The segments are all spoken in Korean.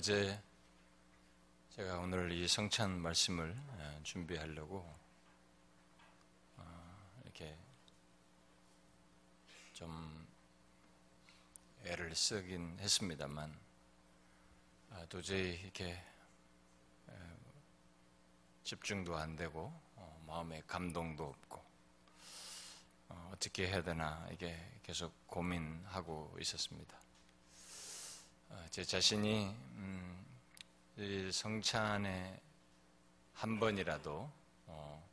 어제 제가 오늘 이 성찬 말씀을 어, 준비하려고 어, 이렇게 좀 애를 쓰긴 했습니다만 아, 도저히 이렇게 집중도 안 되고 어, 마음에 감동도 없고 어떻게 해야 되나 이게 계속 고민하고 있었습니다. 제 자신이 음, 성찬에 한 번이라도 어,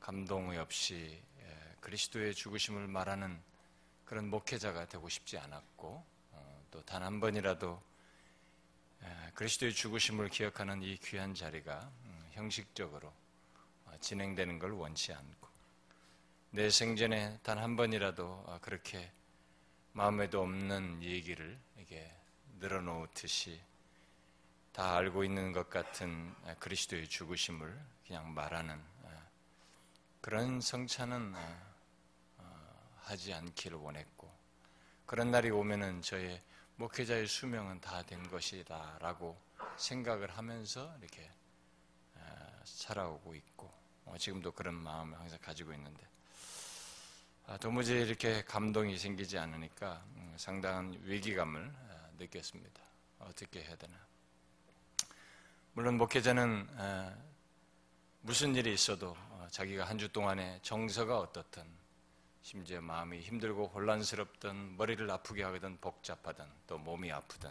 감동의 없이 예, 그리스도의 죽으심을 말하는 그런 목회자가 되고 싶지 않았고 어, 또단 한 번이라도 예, 그리스도의 죽으심을 기억하는 이 귀한 자리가 음, 형식적으로 어, 진행되는 걸 원치 않고 내 생전에 단 한 번이라도 그렇게 마음에도 없는 얘기를 이게 늘어놓듯이 다 알고 있는 것 같은 그리스도의 죽으심을 그냥 말하는 그런 성찬은 어, 하지 않기를 원했고 그런 날이 오면은 저의 목회자의 수명은 다 된 것이다라고 생각을 하면서 이렇게 살아오고 있고 어, 지금도 그런 마음을 항상 가지고 있는데 아, 도무지 이렇게 감동이 생기지 않으니까 음, 상당한 위기감을 느꼈습니다. 어떻게 해야 되나? 물론 목회자는 무슨 일이 있어도 어, 자기가 한 주 동안에 정서가 어떻든 심지어 마음이 힘들고 혼란스럽든 머리를 아프게 하거든 복잡하든 또 몸이 아프든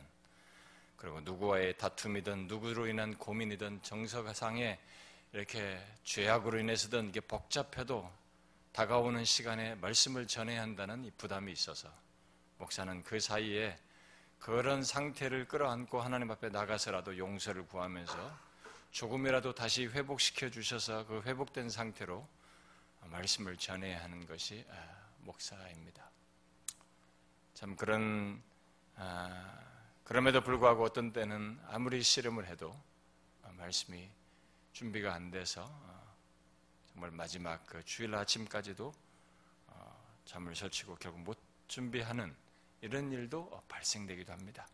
그리고 누구와의 다툼이든 누구로 인한 고민이든 정서가상에 이렇게 죄악으로 인해서든 이게 복잡해도 다가오는 시간에 말씀을 전해야 한다는 이 부담이 있어서 목사는 그 사이에 그런 상태를 끌어안고 하나님 앞에 나가서라도 용서를 구하면서 조금이라도 다시 회복시켜 주셔서 그 회복된 상태로 말씀을 전해야 하는 것이 아, 목사입니다. 참 그런 아, 그럼에도 불구하고 어떤 때는 아무리 씨름을 해도 말씀이 준비가 안 돼서 어, 정말 마지막 그 주일 아침까지도 어, 잠을 설치고 결국 못 준비하는 이런 일도 발생되기도 합니다.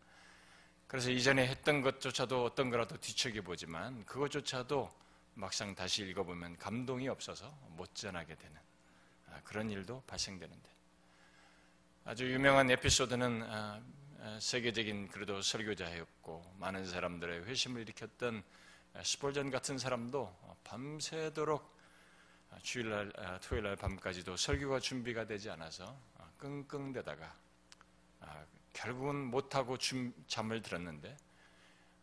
그래서 이전에 했던 것조차도 어떤 거라도 뒤척여 보지만 그것조차도 막상 다시 읽어보면 감동이 없어서 못 전하게 되는 아, 그런 일도 발생되는데 아주 유명한 에피소드는 아, 아, 세계적인 그래도 설교자였고 많은 사람들의 회심을 일으켰던 스폴전 같은 사람도 밤새도록 주일날 토요일날 밤까지도 설교가 준비가 되지 않아서 끙끙대다가 아, 결국은 못하고 잠을 들었는데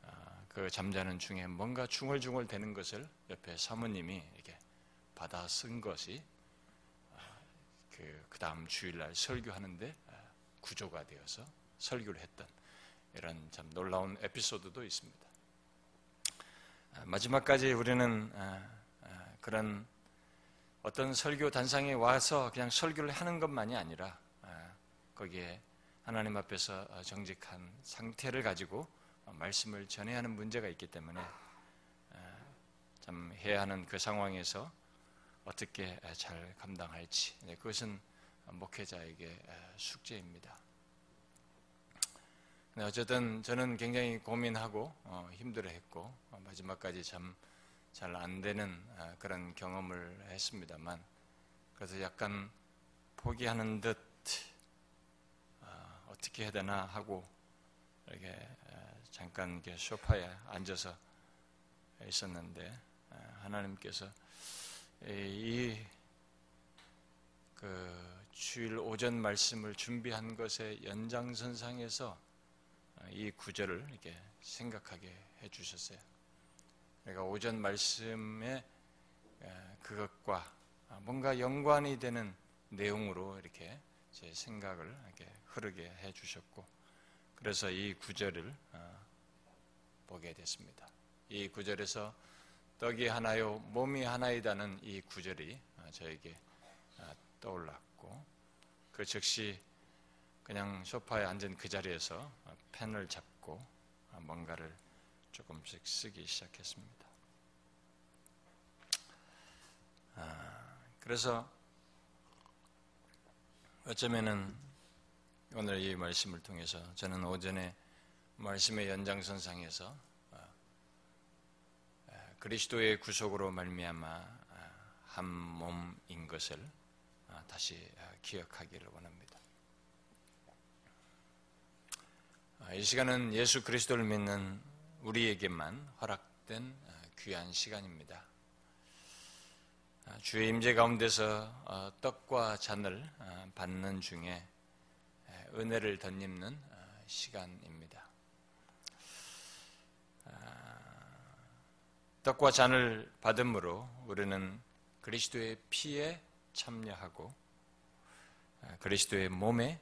아, 그 잠자는 중에 뭔가 중얼중얼 되는 것을 옆에 사모님이 이렇게 받아 쓴 것이 아, 그, 그 다음 주일날 설교하는데 구조가 되어서 설교를 했던 이런 참 놀라운 에피소드도 있습니다. 마지막까지 우리는 그런 어떤 설교 단상에 와서 그냥 설교를 하는 것만이 아니라 거기에 하나님 앞에서 어, 정직한 상태를 가지고 어, 말씀을 전해야 하는 문제가 있기 때문에 어, 참 해야 하는 그 상황에서 어떻게 잘 감당할지 네, 그것은 목회자에게 숙제입니다. 네, 어쨌든 저는 굉장히 고민하고 힘들어했고 마지막까지 참 잘 안 되는 그런 경험을 했습니다만 그래서 약간 포기하는 듯 어떻게 해야 되나 하고 이렇게 잠깐 이렇게 소파에 앉아서 있었는데 하나님께서 이 그 주일 오전 말씀을 준비한 것의 연장선상에서 이 구절을 이렇게 생각하게 해주셨어요. 그러니까 오전 말씀의 그것과 뭔가 연관이 되는 내용으로 이렇게 제 생각을 이렇게 흐르게 해 주셨고 그래서 이 구절을 어, 보게 됐습니다. 이 구절에서 떡이 하나요 몸이 하나이다는 이 구절이 어, 저에게 어, 떠올랐고 그 즉시 그냥 소파에 앉은 그 자리에서 펜을 잡고 뭔가를 조금씩 쓰기 시작했습니다. 아, 그래서 어쩌면은 오늘 이 말씀을 통해서 저는 오전에 말씀의 연장선상에서 그리스도의 구속으로 말미암아 한 몸인 것을 다시 기억하기를 원합니다. 이 시간은 예수 그리스도를 믿는 우리에게만 허락된 귀한 시간입니다. 주의 임재 가운데서 어, 떡과 잔을 어, 받는 중에 은혜를 덧입는 어, 시간입니다. 떡과 잔을 받음으로 우리는 그리스도의 피에 참여하고 그리스도의 몸에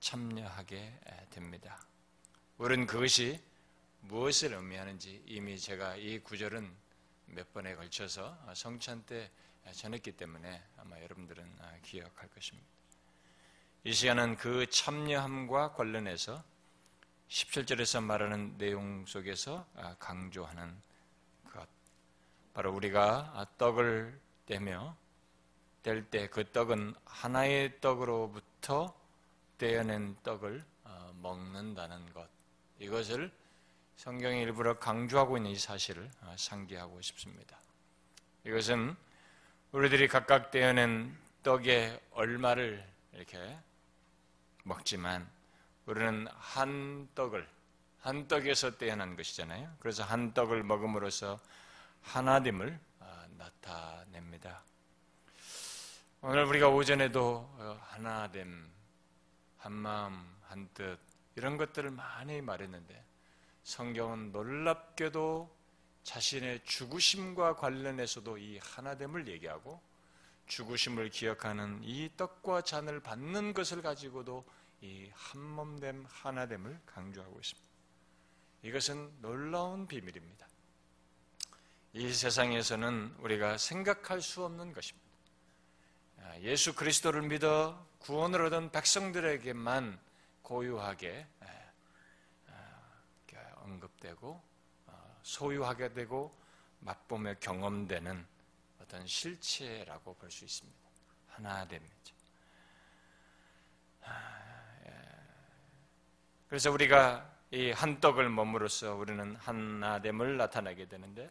참여하게 됩니다. 우리는 그것이 무엇을 의미하는지 이미 제가 이 구절은 몇 번에 걸쳐서 성찬 때 전했기 때문에 아마 여러분들은 기억할 것입니다. 이 시간은 그 참여함과 관련해서 17절에서 말하는 내용 속에서 강조하는 것. 바로 우리가 떡을 떼며 뗄 때 그 떡은 하나의 떡으로부터 떼어낸 떡을 어, 먹는다는 것. 이것을 성경이 일부러 강조하고 있는 이 사실을 어, 상기하고 싶습니다. 이것은 우리들이 각각 떼어낸 떡의 얼마를 이렇게 먹지만 우리는 한 떡을 한 떡에서 떼어난 것이잖아요. 그래서 한 떡을 먹음으로써 하나됨을 아, 나타냅니다. 오늘 우리가 오전에도 어, 하나됨, 한마음, 한뜻 이런 것들을 많이 말했는데 성경은 놀랍게도 자신의 죽으심과 관련해서도 이 하나됨을 얘기하고 죽으심을 기억하는 이 떡과 잔을 받는 것을 가지고도 이 한몸됨 하나됨을 강조하고 있습니다. 이것은 놀라운 비밀입니다. 이 세상에서는 우리가 생각할 수 없는 것입니다. 아, 예수 그리스도를 믿어 구원을 얻은 백성들에게만 고유하게 아, 언급되고 소유하게 되고 맛보며 경험되는 어떤 실체라고 볼 수 있습니다. 하나됨이죠. 아, 예. 그래서 우리가 이 한 떡을 몸으로써 우리는 하나됨을 나타내게 되는데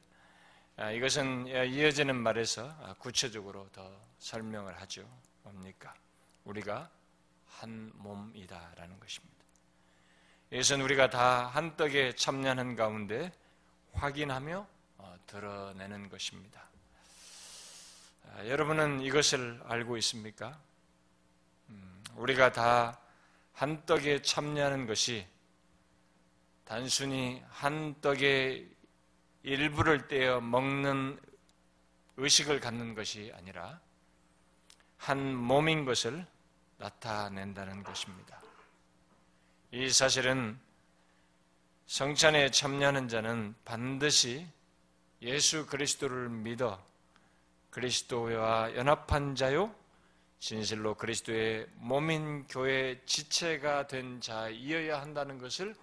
아, 이것은 이어지는 말에서 아, 구체적으로 더 설명을 하죠. 뭡니까? 우리가 한 몸이다라는 것입니다. 이것은 우리가 다 한 떡에 참여하는 가운데 확인하며 어, 드러내는 것입니다. 아, 여러분은 이것을 알고 있습니까? 음, 우리가 다 한 떡에 참여하는 것이 단순히 한 떡의 일부를 떼어 먹는 의식을 갖는 것이 아니라 한 몸인 것을 나타낸다는 것입니다. 이 사실은 성찬에 참여하는 자는 반드시 예수 그리스도를 믿어 그리스도와 연합한 자요 진실로 그리스도의 몸인 교회 지체가 된 자이어야 한다는 것을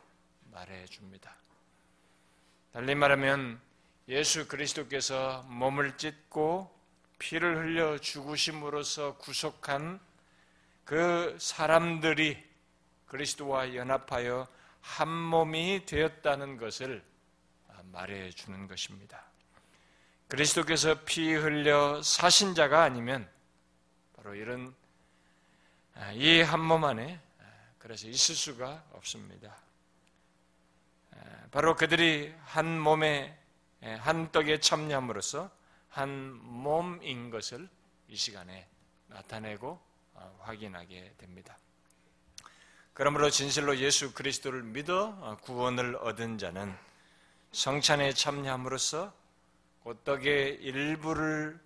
말해 줍니다. 달리 말하면 예수 그리스도께서 몸을 찢고 피를 흘려 죽으심으로써 구속한 그 사람들이 그리스도와 연합하여 한 몸이 되었다는 것을 말해 주는 것입니다. 그리스도께서 피 흘려 사신 자가 아니면 바로 이런 아, 이한 몸 안에 아, 그래서 있을 수가 없습니다. 아, 바로 그들이 한 몸에 한 떡에 참여함으로써 한 몸인 것을 이 시간에 나타내고 확인하게 됩니다. 그러므로 진실로 예수 그리스도를 믿어 어, 구원을 얻은 자는 성찬에 참여함으로써 그 떡의 일부를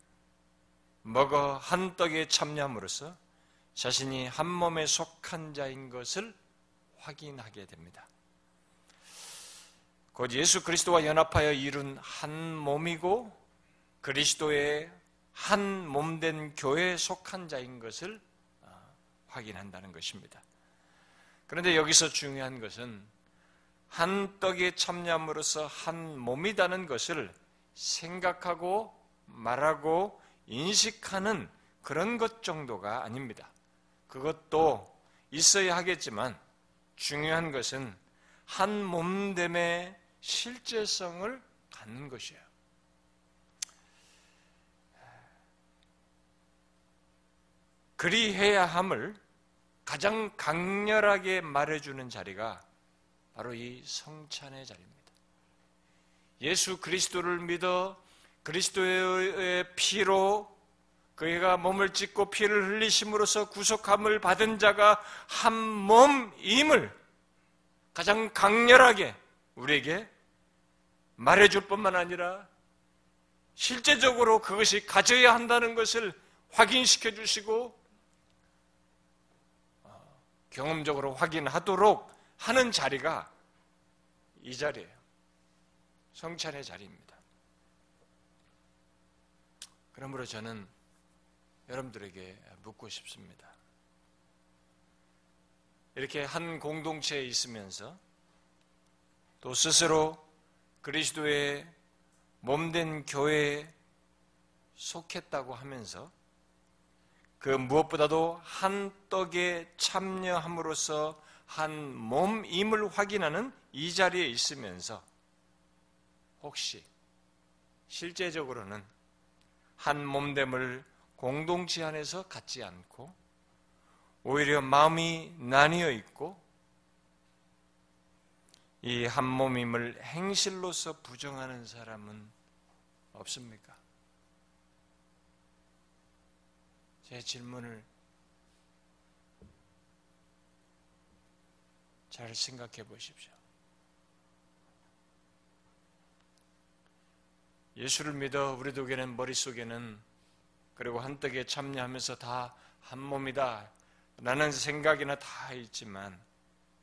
먹어 한 떡에 참여함으로써 자신이 한 몸에 속한 자인 것을 확인하게 됩니다. 곧 예수 그리스도와 연합하여 이룬 한 몸이고 그리스도의 한 몸된 교회에 속한 자인 것을 어, 확인한다는 것입니다. 그런데 여기서 중요한 것은 한 떡에 참여함으로써 한 몸이다는 것을 생각하고 말하고 인식하는 그런 것 정도가 아닙니다. 그것도 있어야 하겠지만 중요한 것은 한 몸됨의 실제성을 갖는 것이에요. 그리해야 함을 가장 강렬하게 말해주는 자리가 바로 이 성찬의 자리입니다. 예수 그리스도를 믿어 그리스도의 피로 그가 몸을 찢고 피를 흘리심으로써 구속함을 받은 자가 한 몸임을 가장 강렬하게 우리에게 말해줄 뿐만 아니라 실제적으로 그것이 가져야 한다는 것을 확인시켜 주시고 어, 경험적으로 확인하도록 하는 자리가 이 자리예요. 성찬의 자리입니다. 그러므로 저는 여러분들에게 묻고 싶습니다. 이렇게 한 공동체에 있으면서 또 스스로 그리스도의 몸된 교회에 속했다고 하면서 그 무엇보다도 한 떡에 참여함으로써 한 몸임을 확인하는 이 자리에 있으면서 혹시 실제적으로는 한 몸됨을 공동체 안에서 갖지 않고 오히려 마음이 나뉘어 있고 이 한 몸임을 행실로서 부정하는 사람은 없습니까? 제 질문을 잘 생각해 보십시오. 예수를 믿어 우리 독에는 머릿속에는 그리고 한떡에 참여하면서 다 한 몸이다 라는 생각이나 다 있지만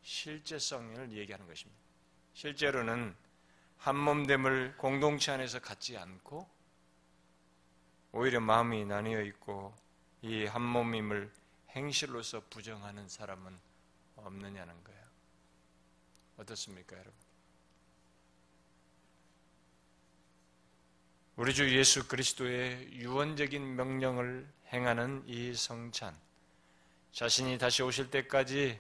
실제성을 얘기하는 것입니다. 실제로는 한 몸됨을 공동체 안에서 갖지 않고 오히려 마음이 나뉘어 있고 이 한 몸임을 행실로서 부정하는 사람은 없느냐는 거예요. 어떻습니까, 여러분? 우리 주 예수 그리스도의 유언적인 명령을 행하는 이 성찬, 자신이 다시 오실 때까지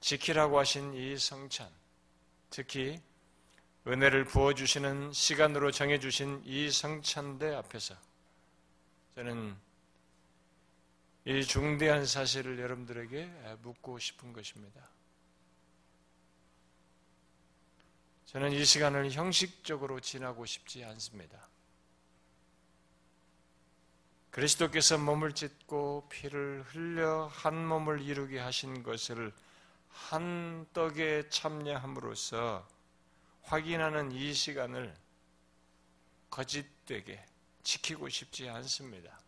지키라고 하신 이 성찬, 특히 은혜를 부어주시는 시간으로 정해주신 이 성찬대 앞에서 저는 이 중대한 사실을 여러분들에게 묻고 싶은 것입니다. 저는 이 시간을 형식적으로 지나고 싶지 않습니다. 그리스도께서 몸을 찢고 피를 흘려 한 몸을 이루게 하신 것을 한 떡에 참여함으로써 확인하는 이 시간을 거짓되게 지키고 싶지 않습니다.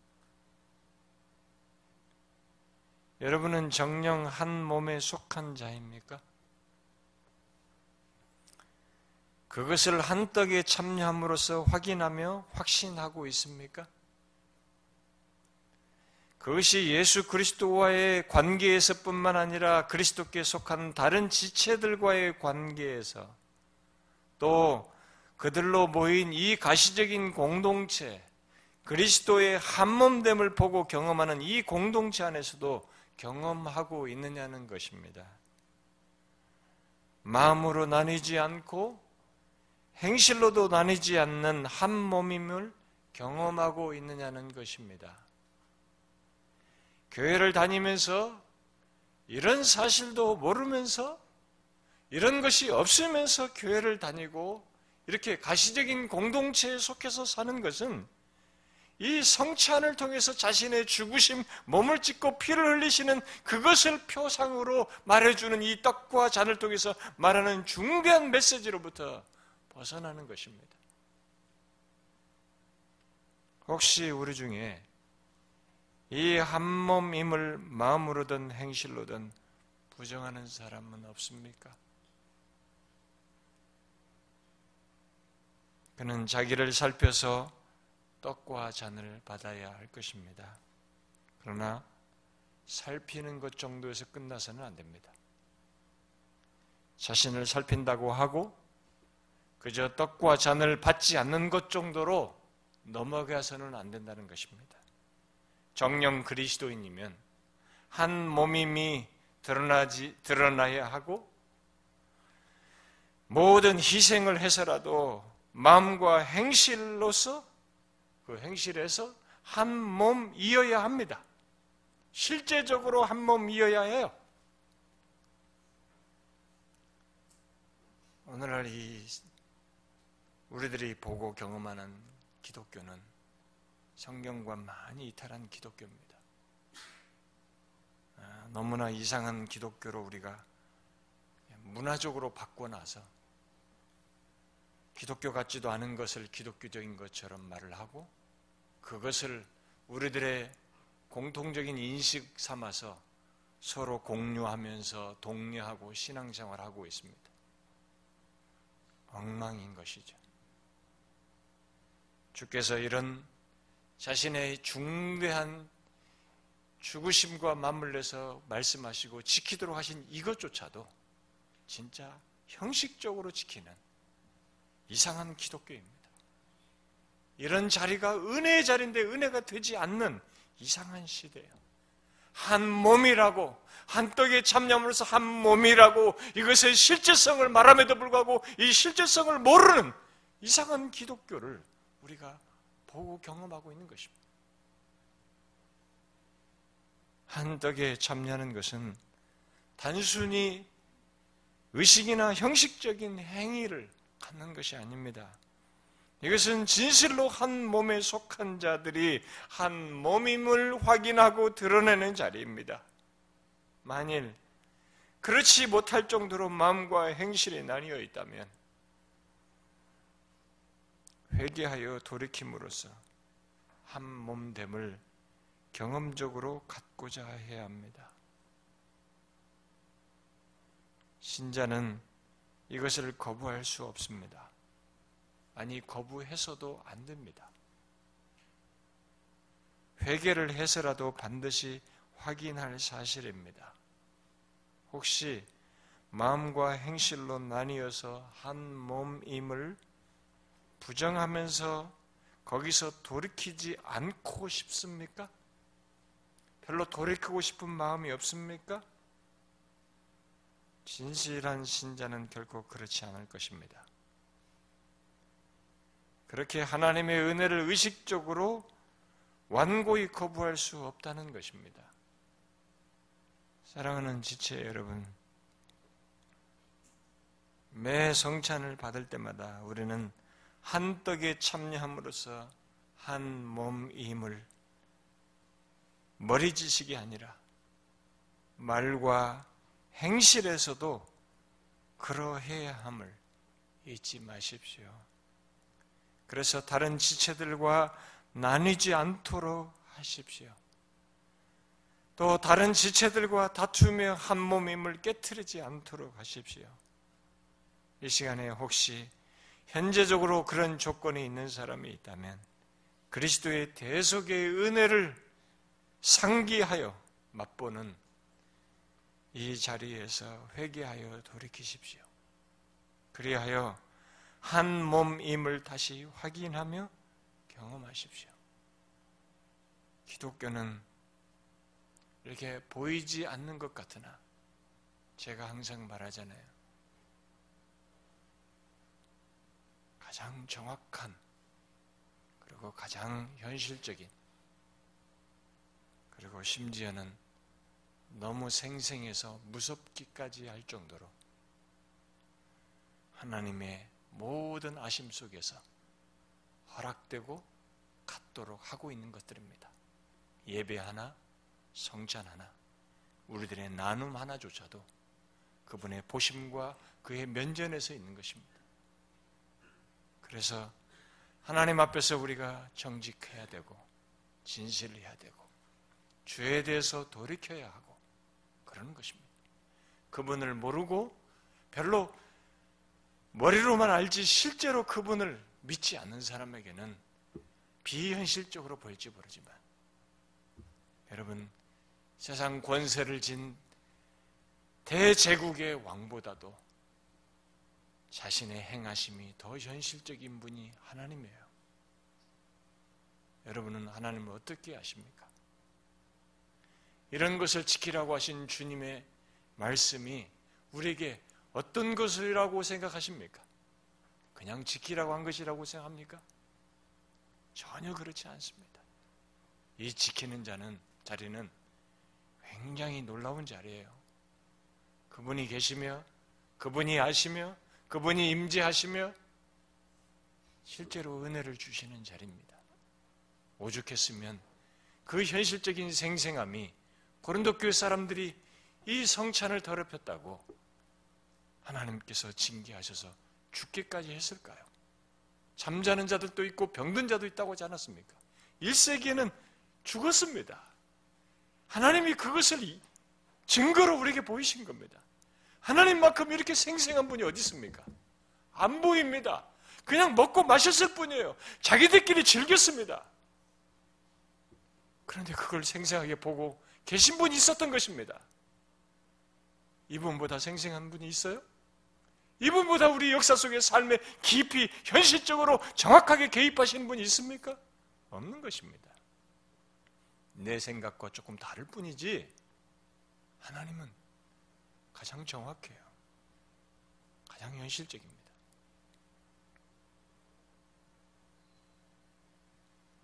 여러분은 정령 한 몸에 속한 자입니까? 그것을 한 떡에 참여함으로써 확인하며 확신하고 있습니까? 그것이 예수 그리스도와의 관계에서뿐만 아니라 그리스도께 속한 다른 지체들과의 관계에서 또 그들로 모인 이 가시적인 공동체, 그리스도의 한몸됨을 보고 경험하는 이 공동체 안에서도 경험하고 있느냐는 것입니다. 마음으로 나뉘지 않고 행실로도 나뉘지 않는 한 몸임을 경험하고 있느냐는 것입니다. 교회를 다니면서 이런 사실도 모르면서 이런 것이 없으면서 교회를 다니고 이렇게 가시적인 공동체에 속해서 사는 것은 이 성찬을 통해서 자신의 죽으심, 몸을 찢고 피를 흘리시는 그것을 표상으로 말해주는 이 떡과 잔을 통해서 말하는 중대한 메시지로부터 벗어나는 것입니다. 혹시 우리 중에 이 한 몸임을 마음으로든 행실로든 부정하는 사람은 없습니까? 그는 자기를 살펴서 떡과 잔을 받아야 할 것입니다. 그러나 살피는 것 정도에서 끝나서는 안 됩니다. 자신을 살핀다고 하고 그저 떡과 잔을 받지 않는 것 정도로 넘어가서는 안 된다는 것입니다. 정령 그리스도인이면 한 몸임이 드러나지, 드러나야 하고 모든 희생을 해서라도 마음과 행실로서 그 행실에서 한 몸 이어야 합니다. 실제적으로 한 몸 이어야 해요. 오늘날 이 우리들이 보고 경험하는 기독교는 성경과 많이 이탈한 기독교입니다. 아, 너무나 이상한 기독교로 우리가 문화적으로 바꿔놔서 기독교 같지도 않은 것을 기독교적인 것처럼 말을 하고 그것을 우리들의 공통적인 인식 삼아서 서로 공유하면서 독려하고 신앙생활하고 있습니다. 엉망인 것이죠. 주께서 이런 자신의 중대한 죽으심과 맞물려서 말씀하시고 지키도록 하신 이것조차도 진짜 형식적으로 지키는 이상한 기독교입니다. 이런 자리가 은혜의 자리인데 은혜가 되지 않는 이상한 시대예요. 한 몸이라고 한 떡에 참념으로서 한 몸이라고 이것의 실제성을 말함에도 불구하고 이 실제성을 모르는 이상한 기독교를 우리가 보고 경험하고 있는 것입니다. 한 떡에 참여하는 것은 단순히 의식이나 형식적인 행위를 갖는 것이 아닙니다. 이것은 진실로 한 몸에 속한 자들이 한 몸임을 확인하고 드러내는 자리입니다. 만일 그렇지 못할 정도로 마음과 행실이 나뉘어 있다면 회개하여 돌이킴으로써 한 몸됨을 경험적으로 갖고자 해야 합니다. 신자는 이것을 거부할 수 없습니다. 아니, 거부해서도 안 됩니다. 회개를 해서라도 반드시 확인할 사실입니다. 혹시 마음과 행실로 나뉘어서 한 몸임을 부정하면서 거기서 돌이키지 않고 싶습니까? 별로 돌이키고 싶은 마음이 없습니까? 진실한 신자는 결코 그렇지 않을 것입니다. 그렇게 하나님의 은혜를 의식적으로 완고히 거부할 수 없다는 것입니다. 사랑하는 지체 여러분, 매 성찬을 받을 때마다 우리는 한 떡에 참여함으로써 한 몸임을 머리 지식이 아니라 말과 행실에서도 그러해야 함을 잊지 마십시오. 그래서 다른 지체들과 나뉘지 않도록 하십시오. 또 다른 지체들과 다투며 한 몸임을 깨뜨리지 않도록 하십시오. 이 시간에 혹시 현재적으로 그런 조건이 있는 사람이 있다면 그리스도의 대속의 은혜를 상기하여 맛보는 이 자리에서 회개하여 돌이키십시오. 그리하여 한 몸임을 다시 확인하며 경험하십시오. 기독교는 이렇게 보이지 않는 것 같으나 제가 항상 말하잖아요. 가장 정확한 그리고 가장 현실적인 그리고 심지어는 너무 생생해서 무섭기까지 할 정도로 하나님의 모든 아심 속에서 허락되고 갖도록 하고 있는 것들입니다. 예배 하나, 성찬 하나, 우리들의 나눔 하나조차도 그분의 보심과 그의 면전에서 있는 것입니다. 그래서 하나님 앞에서 우리가 정직해야 되고 진실해야 되고 죄에 대해서 돌이켜야 하고 그러는 것입니다. 그분을 모르고 별로 머리로만 알지 실제로 그분을 믿지 않는 사람에게는 비현실적으로 보일지 모르지만 여러분 세상 권세를 진 대제국의 왕보다도 자신의 행하심이 더 현실적인 분이 하나님이에요. 여러분은 하나님을 어떻게 아십니까? 이런 것을 지키라고 하신 주님의 말씀이 우리에게 어떤 것이라고 생각하십니까? 그냥 지키라고 한 것이라고 생각합니까? 전혀 그렇지 않습니다. 이 지키는 자는 자리는 굉장히 놀라운 자리예요. 그분이 계시며 그분이 아시며 그분이 임재하시며 실제로 은혜를 주시는 자리입니다. 오죽했으면 그 현실적인 생생함이 고린도 교회 사람들이 이 성찬을 더럽혔다고 하나님께서 징계하셔서 죽기까지 했을까요? 잠자는 자들도 있고 병든 자도 있다고 하지 않았습니까? 1세기에는 죽었습니다. 하나님이 그것을 증거로 우리에게 보이신 겁니다. 하나님만큼 이렇게 생생한 분이 어디 있습니까? 안 보입니다. 그냥 먹고 마셨을 뿐이에요. 자기들끼리 즐겼습니다. 그런데 그걸 생생하게 보고 계신 분이 있었던 것입니다. 이분보다 생생한 분이 있어요? 이분보다 우리 역사 속의 삶에 깊이 현실적으로 정확하게 개입하시는 분이 있습니까? 없는 것입니다. 내 생각과 조금 다를 뿐이지 하나님은 가장 정확해요. 가장 현실적입니다.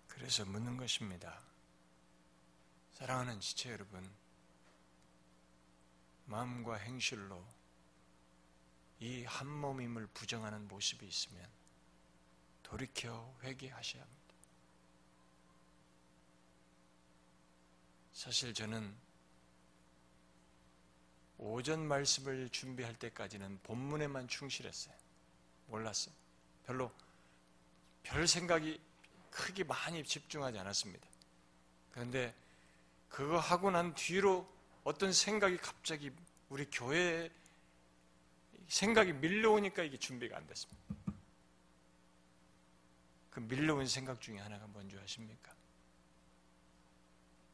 그래서 묻는 것입니다. 사랑하는 지체 여러분, 마음과 행실로 이 한 몸임을 부정하는 모습이 있으면 돌이켜 회개하셔야 합니다. 사실 저는 오전 말씀을 준비할 때까지는 본문에만 충실했어요. 몰랐어요. 별로 별 생각이 크게 많이 집중하지 않았습니다. 그런데 그거 하고 난 뒤로 어떤 생각이 갑자기 우리 교회에 생각이 밀려오니까 이게 준비가 안 됐습니다. 그 밀려온 생각 중에 하나가 뭔지 아십니까?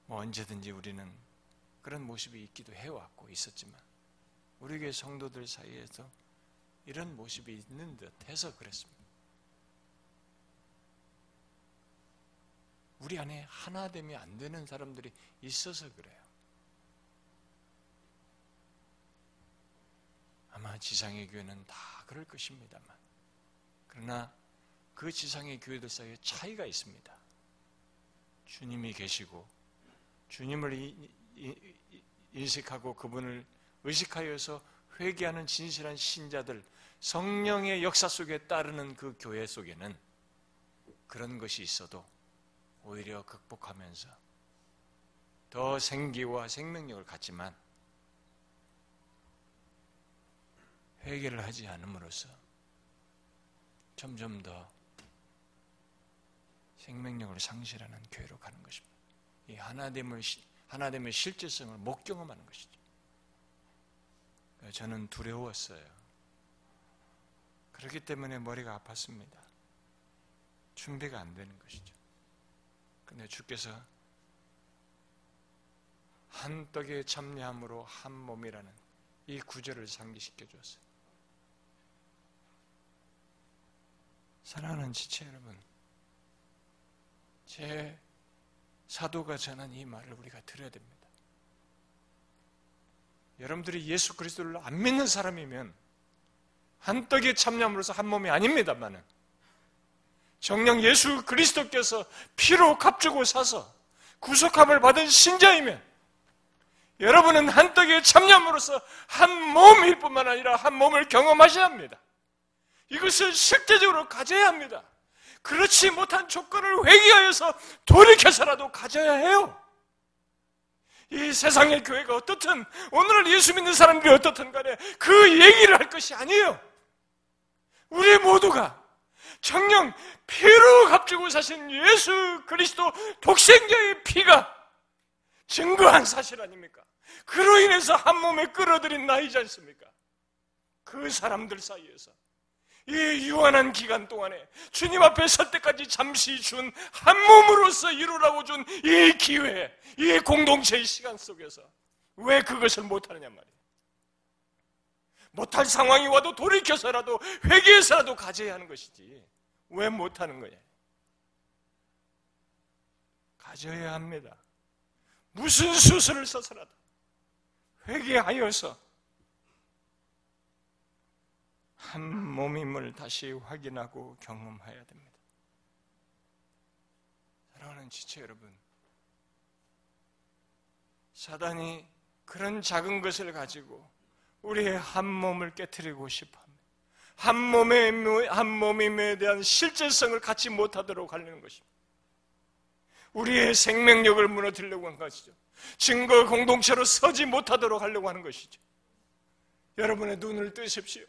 뭐 언제든지 우리는 그런 모습이 있기도 해왔고 있었지만 우리 교회 성도들 사이에서 이런 모습이 있는 듯 해서 그랬습니다. 우리 안에 하나 되면 안 되는 사람들이 있어서 그래요. 아마 지상의 교회는 다 그럴 것입니다만. 그러나 그 지상의 교회들 사이에 차이가 있습니다. 주님이 계시고, 주님을 인식하고 그분을 의식하여서 회개하는 진실한 신자들, 성령의 역사 속에 따르는 그 교회 속에는 그런 것이 있어도 오히려 극복하면서 더 생기와 생명력을 갖지만 회개를 하지 않음으로써 점점 더 생명력을 상실하는 교회로 가는 것입니다. 이 하나됨을 하나됨의 실제성을 못 경험하는 것이죠. 저는 두려웠어요. 그렇기 때문에 머리가 아팠습니다. 준비가 안 되는 것이죠. 근데 주께서 한 떡의 참여함으로 한 몸이라는 이 구절을 상기시켜 주었어요. 사랑하는 지체 여러분, 제 사도가 전한 이 말을 우리가 들어야 됩니다. 여러분들이 예수 그리스도를 안 믿는 사람이면 한 떡의 참여함으로서 한 몸이 아닙니다만은 정령 예수 그리스도께서 피로 값주고 사서 구속함을 받은 신자이면 여러분은 한 떡의 참념으로서 한 몸일 뿐만 아니라 한 몸을 경험하셔야 합니다. 이것을 실제적으로 가져야 합니다. 그렇지 못한 조건을 회개하여서 돌이켜서라도 가져야 해요. 이 세상의 교회가 어떻든 오늘 예수 믿는 사람들이 어떻든 간에 그 얘기를 할 것이 아니에요. 우리 모두가 정령 피로 값주고 사신 예수 그리스도 독생자의 피가 증거한 사실 아닙니까? 그로 인해서 한 몸에 끌어들인 나이지 않습니까? 그 사람들 사이에서 이 유한한 기간 동안에 주님 앞에 설 때까지 잠시 준 한 몸으로서 이루라고 준 이 기회, 이 공동체의 시간 속에서 왜 그것을 못하느냐 말이에요. 못할 상황이 와도 돌이켜서라도 회개해서라도 가져야 하는 것이지. 왜 못하는 거냐? 가져야 합니다. 무슨 수술을 써서라도 회개하여서 한 몸임을 다시 확인하고 경험해야 됩니다. 사랑하는 지체 여러분, 사단이 그런 작은 것을 가지고 우리의 한 몸을 깨뜨리고 싶어 합니다. 한 몸의, 한 몸임에 대한 실제성을 갖지 못하도록 하려는 것입니다. 우리의 생명력을 무너뜨리려고 하는 것이죠. 증거 공동체로 서지 못하도록 하려고 하는 것이죠. 여러분의 눈을 뜨십시오.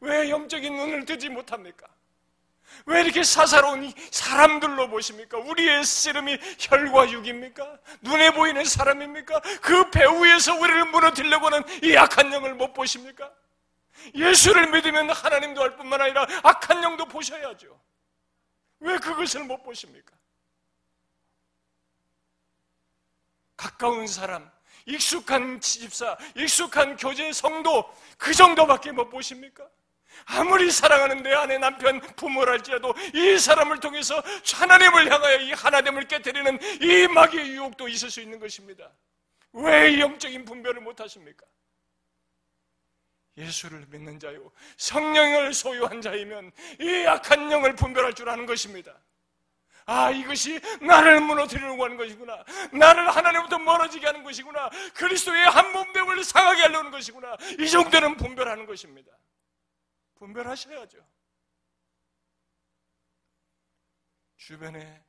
왜 영적인 눈을 뜨지 못합니까? 왜 이렇게 사사로운 사람들로 보십니까? 우리의 씨름이 혈과 육입니까? 눈에 보이는 사람입니까? 그 배후에서 우리를 무너뜨리려고 하는 이 악한 영을 못 보십니까? 예수를 믿으면 하나님도 할 뿐만 아니라 악한 영도 보셔야죠. 왜 그것을 못 보십니까? 가까운 사람, 익숙한 집사, 익숙한 교제 성도 그 정도밖에 못 보십니까? 아무리 사랑하는 내 아내 남편 부모랄지라도 이 사람을 통해서 하나님을 향하여 이 하나님을 깨뜨리는 이 마귀의 유혹도 있을 수 있는 것입니다. 왜 영적인 분별을 못 하십니까? 예수를 믿는 자요 성령을 소유한 자이면 이 악한 영을 분별할 줄 아는 것입니다. 아, 이것이 나를 무너뜨리려고 하는 것이구나. 나를 하나님부터 멀어지게 하는 것이구나. 그리스도의 한 몸됨을 상하게 하려는 것이구나. 이 정도는 분별하는 것입니다. 분별하셔야죠. 주변에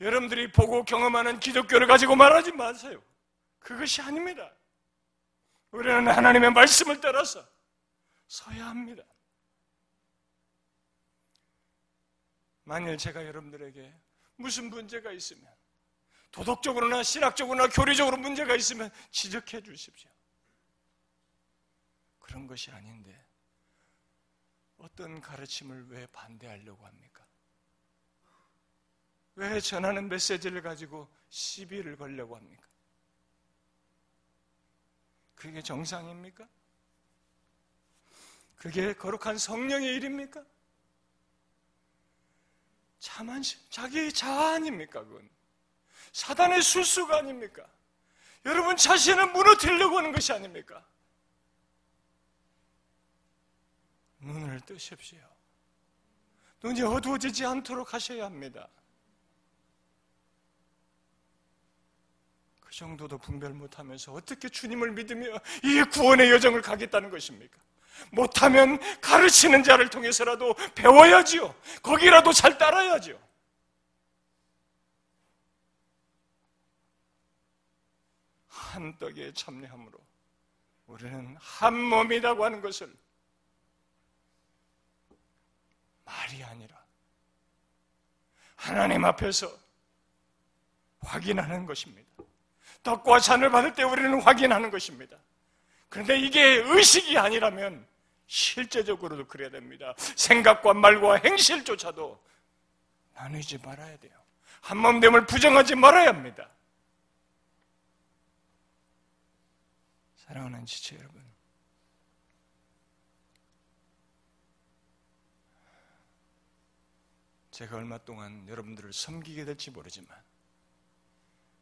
여러분들이 보고 경험하는 기독교를 가지고 말하지 마세요. 그것이 아닙니다. 우리는 하나님의 말씀을 따라서 서야 합니다. 만일 제가 여러분들에게 무슨 문제가 있으면 도덕적으로나 신학적으로나 교리적으로 문제가 있으면 지적해 주십시오. 그런 것이 아닌데 어떤 가르침을 왜 반대하려고 합니까? 왜 전하는 메시지를 가지고 시비를 걸려고 합니까? 그게 정상입니까? 그게 거룩한 성령의 일입니까? 자만심, 자기 자아 아닙니까? 그건. 사단의 술수가 아닙니까? 여러분 자신을 무너뜨리려고 하는 것이 아닙니까? 눈을 뜨십시오. 눈이 어두워지지 않도록 하셔야 합니다. 그 정도도 분별 못하면서 어떻게 주님을 믿으며 이 구원의 여정을 가겠다는 것입니까? 못하면 가르치는 자를 통해서라도 배워야지요. 거기라도 잘 따라야죠. 한 떡에 참여함으로 우리는 한 몸이라고 하는 것을 말이 아니라 하나님 앞에서 확인하는 것입니다. 떡과 잔을 받을 때 우리는 확인하는 것입니다. 그런데 이게 의식이 아니라면 실제적으로도 그래야 됩니다. 생각과 말과 행실조차도 나누지 말아야 돼요. 한몸됨을 부정하지 말아야 합니다. 사랑하는 지체 여러분. 제가 얼마 동안 여러분들을 섬기게 될지 모르지만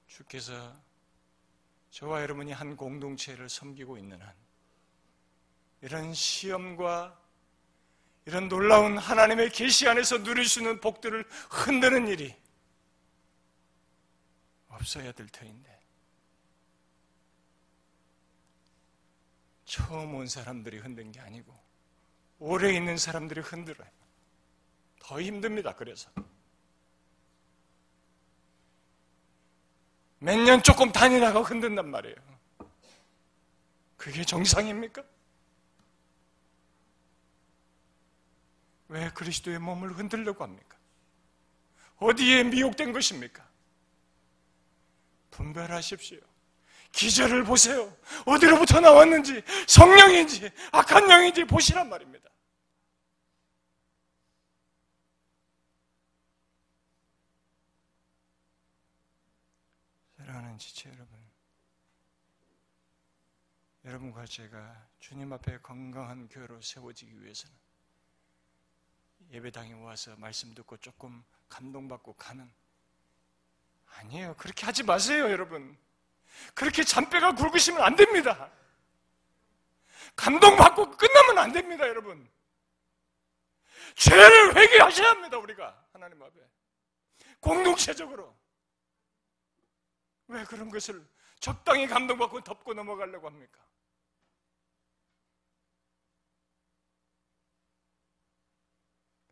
주께서 저와 여러분이 한 공동체를 섬기고 있는 한 이런 시험과 이런 놀라운 하나님의 계시 안에서 누릴 수 있는 복들을 흔드는 일이 없어야 될 터인데 처음 온 사람들이 흔든 게 아니고 오래 있는 사람들이 흔들어요. 더 힘듭니다. 그래서 몇 년 조금 다니다가 흔든단 말이에요. 그게 정상입니까? 왜 그리스도의 몸을 흔들려고 합니까? 어디에 미혹된 것입니까? 분별하십시오. 기절을 보세요. 어디로부터 나왔는지, 성령인지, 악한 영인지 보시란 말입니다. 사랑하는 지체 여러분, 여러분과 제가 주님 앞에 건강한 교회로 세워지기 위해서는 예배당에 와서 말씀 듣고 조금 감동받고 가는 아니에요. 그렇게 하지 마세요, 여러분. 그렇게 잔뼈가 굵으시면 안 됩니다. 감동받고 끝나면 안 됩니다, 여러분. 죄를 회개하셔야 합니다, 우리가. 하나님 앞에. 공동체적으로. 왜 그런 것을 적당히 감동받고 덮고 넘어가려고 합니까?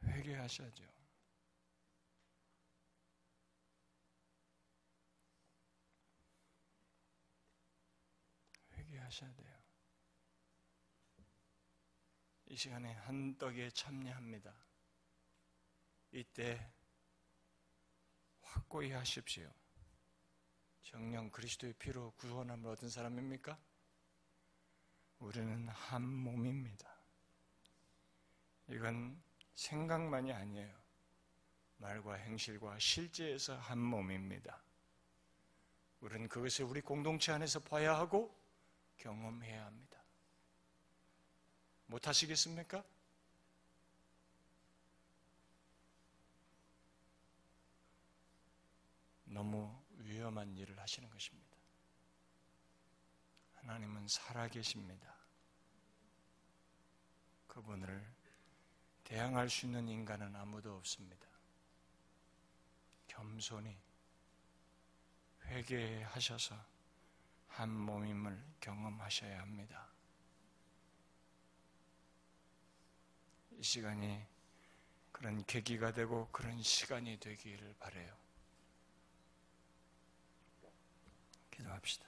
회개하셔야죠. 회개하셔야 돼요. 이 시간에 한떡에 참여합니다. 이때 확고히 하십시오. 정령 그리스도의 피로 구원함을 얻은 사람입니까? 우리는 한 몸입니다. 이건 생각만이 아니에요. 말과 행실과 실제에서 한 몸입니다. 우리는 그것을 우리 공동체 안에서 봐야 하고 경험해야 합니다. 못 하시겠습니까? 너무 위험한 일을 하시는 것입니다. 하나님은 살아계십니다. 그분을 대항할 수 있는 인간은 아무도 없습니다. 겸손히 회개하셔서 한 몸임을 경험하셔야 합니다. 이 시간이 그런 계기가 되고 그런 시간이 되기를 바래요. 기도합시다.